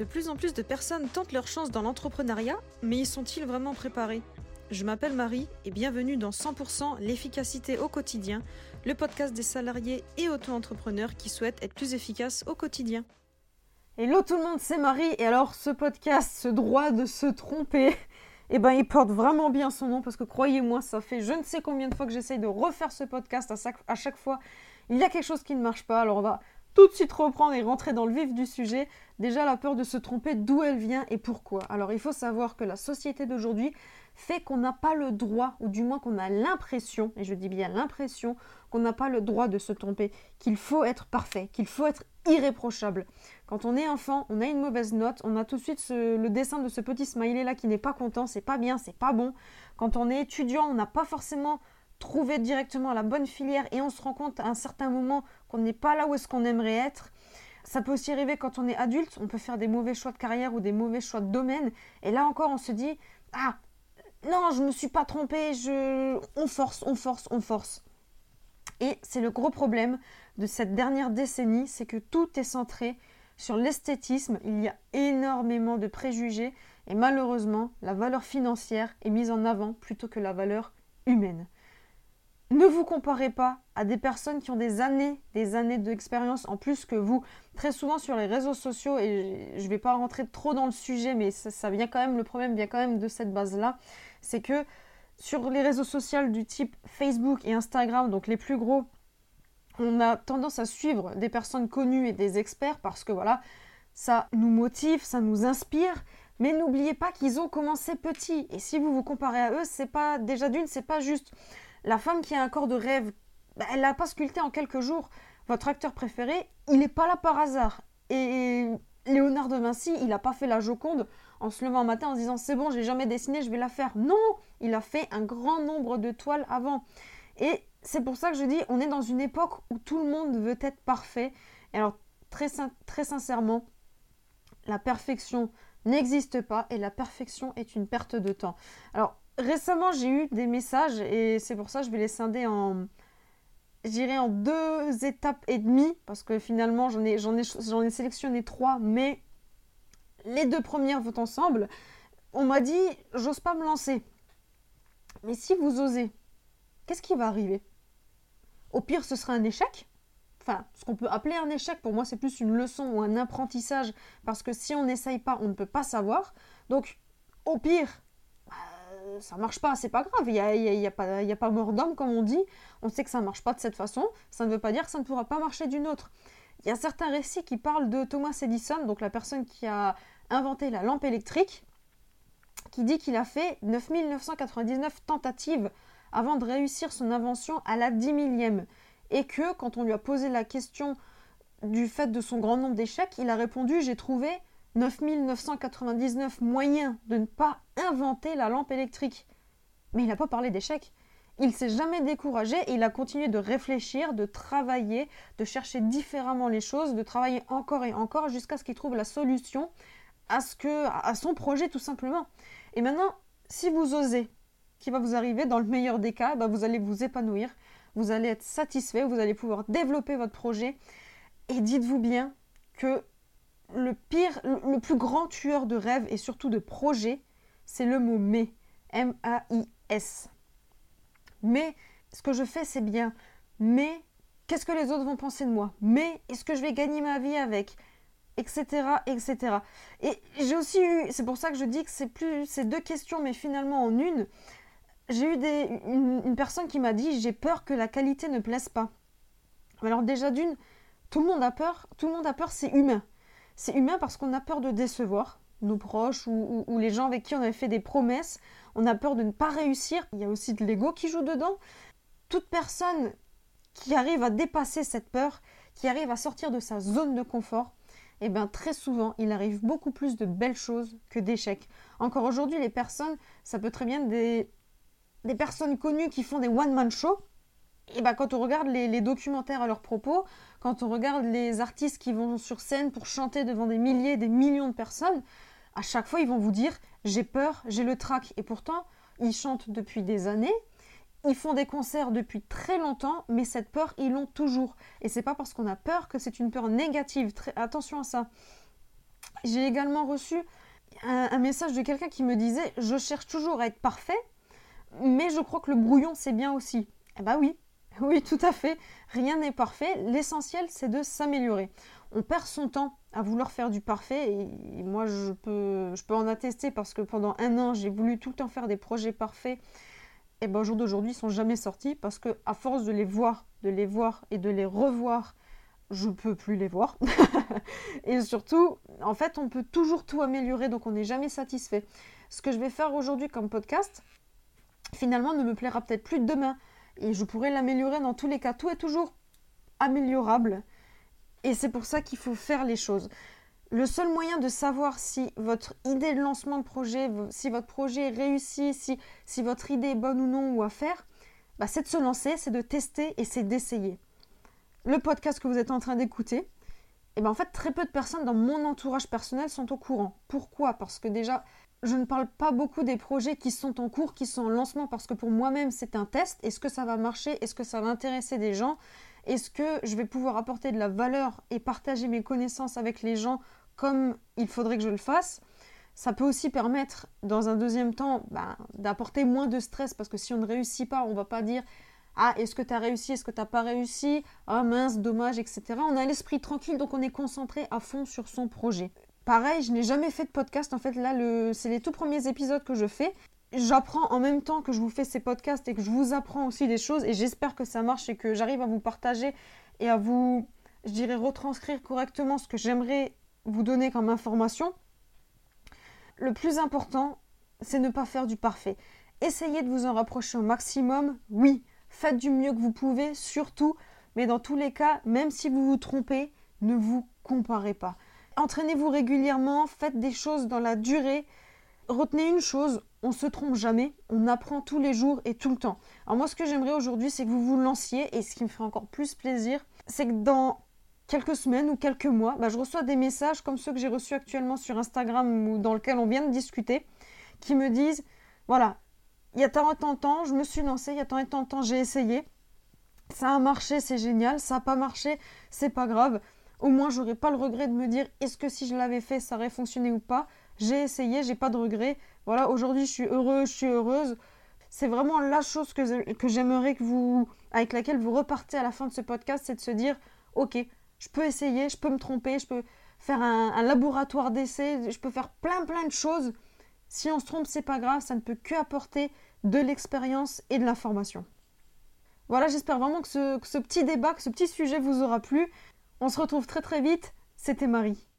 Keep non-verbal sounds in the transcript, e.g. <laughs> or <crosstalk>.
De plus en plus de personnes tentent leur chance dans l'entrepreneuriat, mais y sont-ils vraiment préparés? Je m'appelle Marie et bienvenue dans 100% l'efficacité au quotidien, le podcast des salariés et auto-entrepreneurs qui souhaitent être plus efficaces au quotidien. Hello tout le monde, c'est Marie et alors ce podcast, ce droit de se tromper, <laughs> eh ben il porte vraiment bien son nom parce que croyez-moi, ça fait je ne sais combien de fois que j'essaye de refaire ce podcast à chaque, à chaque fois. Il y a quelque chose qui ne marche pas, alors on va tout de suite reprendre et rentrer dans le vif du sujet. Déjà la peur de se tromper, d'où elle vient et pourquoi? Alors il faut savoir que la société d'aujourd'hui fait qu'on n'a pas le droit, ou du moins qu'on a l'impression, et je dis bien l'impression, qu'on n'a pas le droit de se tromper, qu'il faut être parfait, qu'il faut être irréprochable. Quand on est enfant, on a une mauvaise note, on a tout de suite le dessin de ce petit smiley là qui n'est pas content, c'est pas bien, c'est pas bon. Quand on est étudiant, on n'a pas forcément trouver directement la bonne filière et on se rend compte à un certain moment qu'on n'est pas là où est-ce qu'on aimerait être. Ça peut aussi arriver quand on est adulte, on peut faire des mauvais choix de carrière ou des mauvais choix de domaine. Et là encore, on se dit Ah, non, je me suis pas trompé, je... on force, on force, on force. Et c'est le gros problème de cette dernière décennie, c'est que tout est centré sur l'esthétisme. Il y a énormément de préjugés et malheureusement, la valeur financière est mise en avant plutôt que la valeur humaine. Ne vous comparez pas à des personnes qui ont des années, des années d'expérience en plus que vous. Très souvent sur les réseaux sociaux, et je ne vais pas rentrer trop dans le sujet, mais ça, vient quand même, le problème vient quand même de cette base-là, c'est que sur les réseaux sociaux du type Facebook et Instagram, donc les plus gros, on a tendance à suivre des personnes connues et des experts parce que voilà, ça nous motive, ça nous inspire. Mais n'oubliez pas qu'ils ont commencé petits. Et si vous vous comparez à eux, c'est pas déjà d'une, c'est pas juste la femme qui a un corps de rêve, bah, elle l'a pas sculpté en quelques jours. Votre acteur préféré, il n'est pas là par hasard. Et Léonard de Vinci, il n'a pas fait la Joconde en se levant un matin en se disant c'est bon, j'ai jamais dessiné, je vais la faire. Non, il a fait un grand nombre de toiles avant. Et c'est pour ça que je dis, on est dans une époque où tout le monde veut être parfait. Et alors, très, très sincèrement, la perfection n'existe pas et la perfection est une perte de temps. Alors, récemment, j'ai eu des messages et c'est pour ça que je vais les scinder en, j'irai en deux étapes et demie parce que finalement, j'en ai, j'en ai, j'en ai sélectionné trois, mais les deux premières vont ensemble. On m'a dit, j'ose pas me lancer. Mais si vous osez, qu'est-ce qui va arriver? Au pire, ce sera un échec. Enfin, ce qu'on peut appeler un échec, pour moi, c'est plus une leçon ou un apprentissage, parce que si on n'essaye pas, on ne peut pas savoir. Donc, au pire, ça marche pas, c'est pas grave, il n'y a, a, pas, mort d'homme comme on dit, on sait que ça marche pas de cette façon, ça ne veut pas dire que ça ne pourra pas marcher d'une autre. Il y a certains récits qui parlent de Thomas Edison, donc la personne qui a inventé la lampe électrique, qui dit qu'il a fait 9999 tentatives avant de réussir son invention à la 10 millième, et que quand on lui a posé la question du fait de son grand nombre d'échecs, il a répondu j'ai trouvé 9999 moyens de ne pas inventer la lampe électrique. Mais il n'a pas parlé d'échec. Il s'est jamais découragé et il a continué de réfléchir, de travailler, de chercher différemment les choses, de travailler encore et encore jusqu'à ce qu'il trouve la solution à, son projet tout simplement. Et maintenant, si vous osez, qui va vous arriver dans le meilleur des cas, bah, vous allez vous épanouir, vous allez être satisfait, vous allez pouvoir développer votre projet. Et dites-vous bien que le pire, le plus grand tueur de rêves et surtout de projets, c'est le mot mais. M-A-I-S. Mais ce que je fais, c'est bien. Mais qu'est-ce que les autres vont penser de moi? Mais est-ce que je vais gagner ma vie avec? Etc. etc. Et j'ai aussi eu, c'est pour ça que je dis que c'est plus, c'est deux questions, mais finalement en une. J'ai eu des, une personne qui m'a dit j'ai peur que la qualité ne plaise pas. Alors déjà d'une, tout le monde a peur, tout le monde a peur, c'est humain. C'est humain parce qu'on a peur de décevoir nos proches ou, les gens avec qui on avait fait des promesses. On a peur de ne pas réussir. Il y a aussi de l'ego qui joue dedans. Toute personne qui arrive à dépasser cette peur, qui arrive à sortir de sa zone de confort, eh bien très souvent, il arrive beaucoup plus de belles choses que d'échecs. Encore aujourd'hui, les personnes, ça peut très bien des, des personnes connues qui font des one-man shows, et bah, quand on regarde les, documentaires à leur propos, quand on regarde les artistes qui vont sur scène pour chanter devant des milliers, des millions de personnes, à chaque fois ils vont vous dire j'ai peur, j'ai le trac. Et pourtant, ils chantent depuis des années, ils font des concerts depuis très longtemps, mais cette peur, ils l'ont toujours. Et c'est pas parce qu'on a peur que c'est une peur négative. attention à ça. J'ai également reçu un, message de quelqu'un qui me disait Je cherche toujours à être parfait, mais je crois que le brouillon c'est bien aussi. Eh bah oui, <laughs> oui, tout à fait. Rien n'est parfait. L'essentiel c'est de s'améliorer. On perd son temps à vouloir faire du parfait et moi je peux, je peux en attester parce que pendant un an j'ai voulu tout le temps faire des projets parfaits et ben au jour d'aujourd'hui ils sont jamais sortis parce que à force de les voir, de les voir et de les revoir je peux plus les voir. <laughs> et surtout, en fait, on peut toujours tout améliorer, donc on n'est jamais satisfait. Ce que je vais faire aujourd'hui comme podcast, finalement, ne me plaira peut-être plus demain. Et je pourrais l'améliorer dans tous les cas. Tout est toujours améliorable. Et c'est pour ça qu'il faut faire les choses. Le seul moyen de savoir si votre idée de lancement de projet, si votre projet est réussi, si, si votre idée est bonne ou non ou à faire, bah, c'est de se lancer, c'est de tester et c'est d'essayer le podcast que vous êtes en train d'écouter, et eh ben en fait, très peu de personnes dans mon entourage personnel sont au courant. Pourquoi? Parce que déjà, je ne parle pas beaucoup des projets qui sont en cours, qui sont en lancement, parce que pour moi-même, c'est un test. Est-ce que ça va marcher? Est-ce que ça va intéresser des gens? Est-ce que je vais pouvoir apporter de la valeur et partager mes connaissances avec les gens comme il faudrait que je le fasse? Ça peut aussi permettre, dans un deuxième temps, ben, d'apporter moins de stress parce que si on ne réussit pas, on ne va pas dire ah, est-ce que tu as réussi Est-ce que tu n'as pas réussi? Ah, mince, dommage, etc. On a l'esprit tranquille, donc on est concentré à fond sur son projet. Pareil, je n'ai jamais fait de podcast. En fait, là, c'est les tout premiers épisodes que je fais. J'apprends en même temps que je vous fais ces podcasts et que je vous apprends aussi des choses. Et j'espère que ça marche et que j'arrive à vous partager et à vous, je dirais, retranscrire correctement ce que j'aimerais vous donner comme information. Le plus important, c'est ne pas faire du parfait. Essayez de vous en rapprocher au maximum, oui, faites du mieux que vous pouvez, surtout, mais dans tous les cas, même si vous vous trompez, ne vous comparez pas. Entraînez-vous régulièrement, faites des choses dans la durée. Retenez une chose, on se trompe jamais, on apprend tous les jours et tout le temps. Alors moi ce que j'aimerais aujourd'hui c'est que vous vous lanciez et ce qui me ferait encore plus plaisir, c'est que dans quelques semaines ou quelques mois, bah, je reçois des messages comme ceux que j'ai reçus actuellement sur Instagram ou dans lequel on vient de discuter, qui me disent, voilà, il y a tant et tant temps, je me suis lancée, il y a tant et tant temps, j'ai essayé. Ça a marché, c'est génial. Ça n'a pas marché, c'est pas grave. Au moins, j'aurais pas le regret de me dire est-ce que si je l'avais fait, ça aurait fonctionné ou pas? J'ai essayé, j'ai pas de regret. Voilà, aujourd'hui, je suis heureuse, je suis heureuse. C'est vraiment la chose que, que j'aimerais que vous, avec laquelle vous repartez à la fin de ce podcast, c'est de se dire ok, je peux essayer, je peux me tromper, je peux faire un, un laboratoire d'essai, je peux faire plein plein de choses si on se trompe, c'est pas grave, ça ne peut que apporter de l'expérience et de l'information. Voilà, j'espère vraiment que ce, que ce petit débat, que ce petit sujet vous aura plu. On se retrouve très très vite. C'était Marie.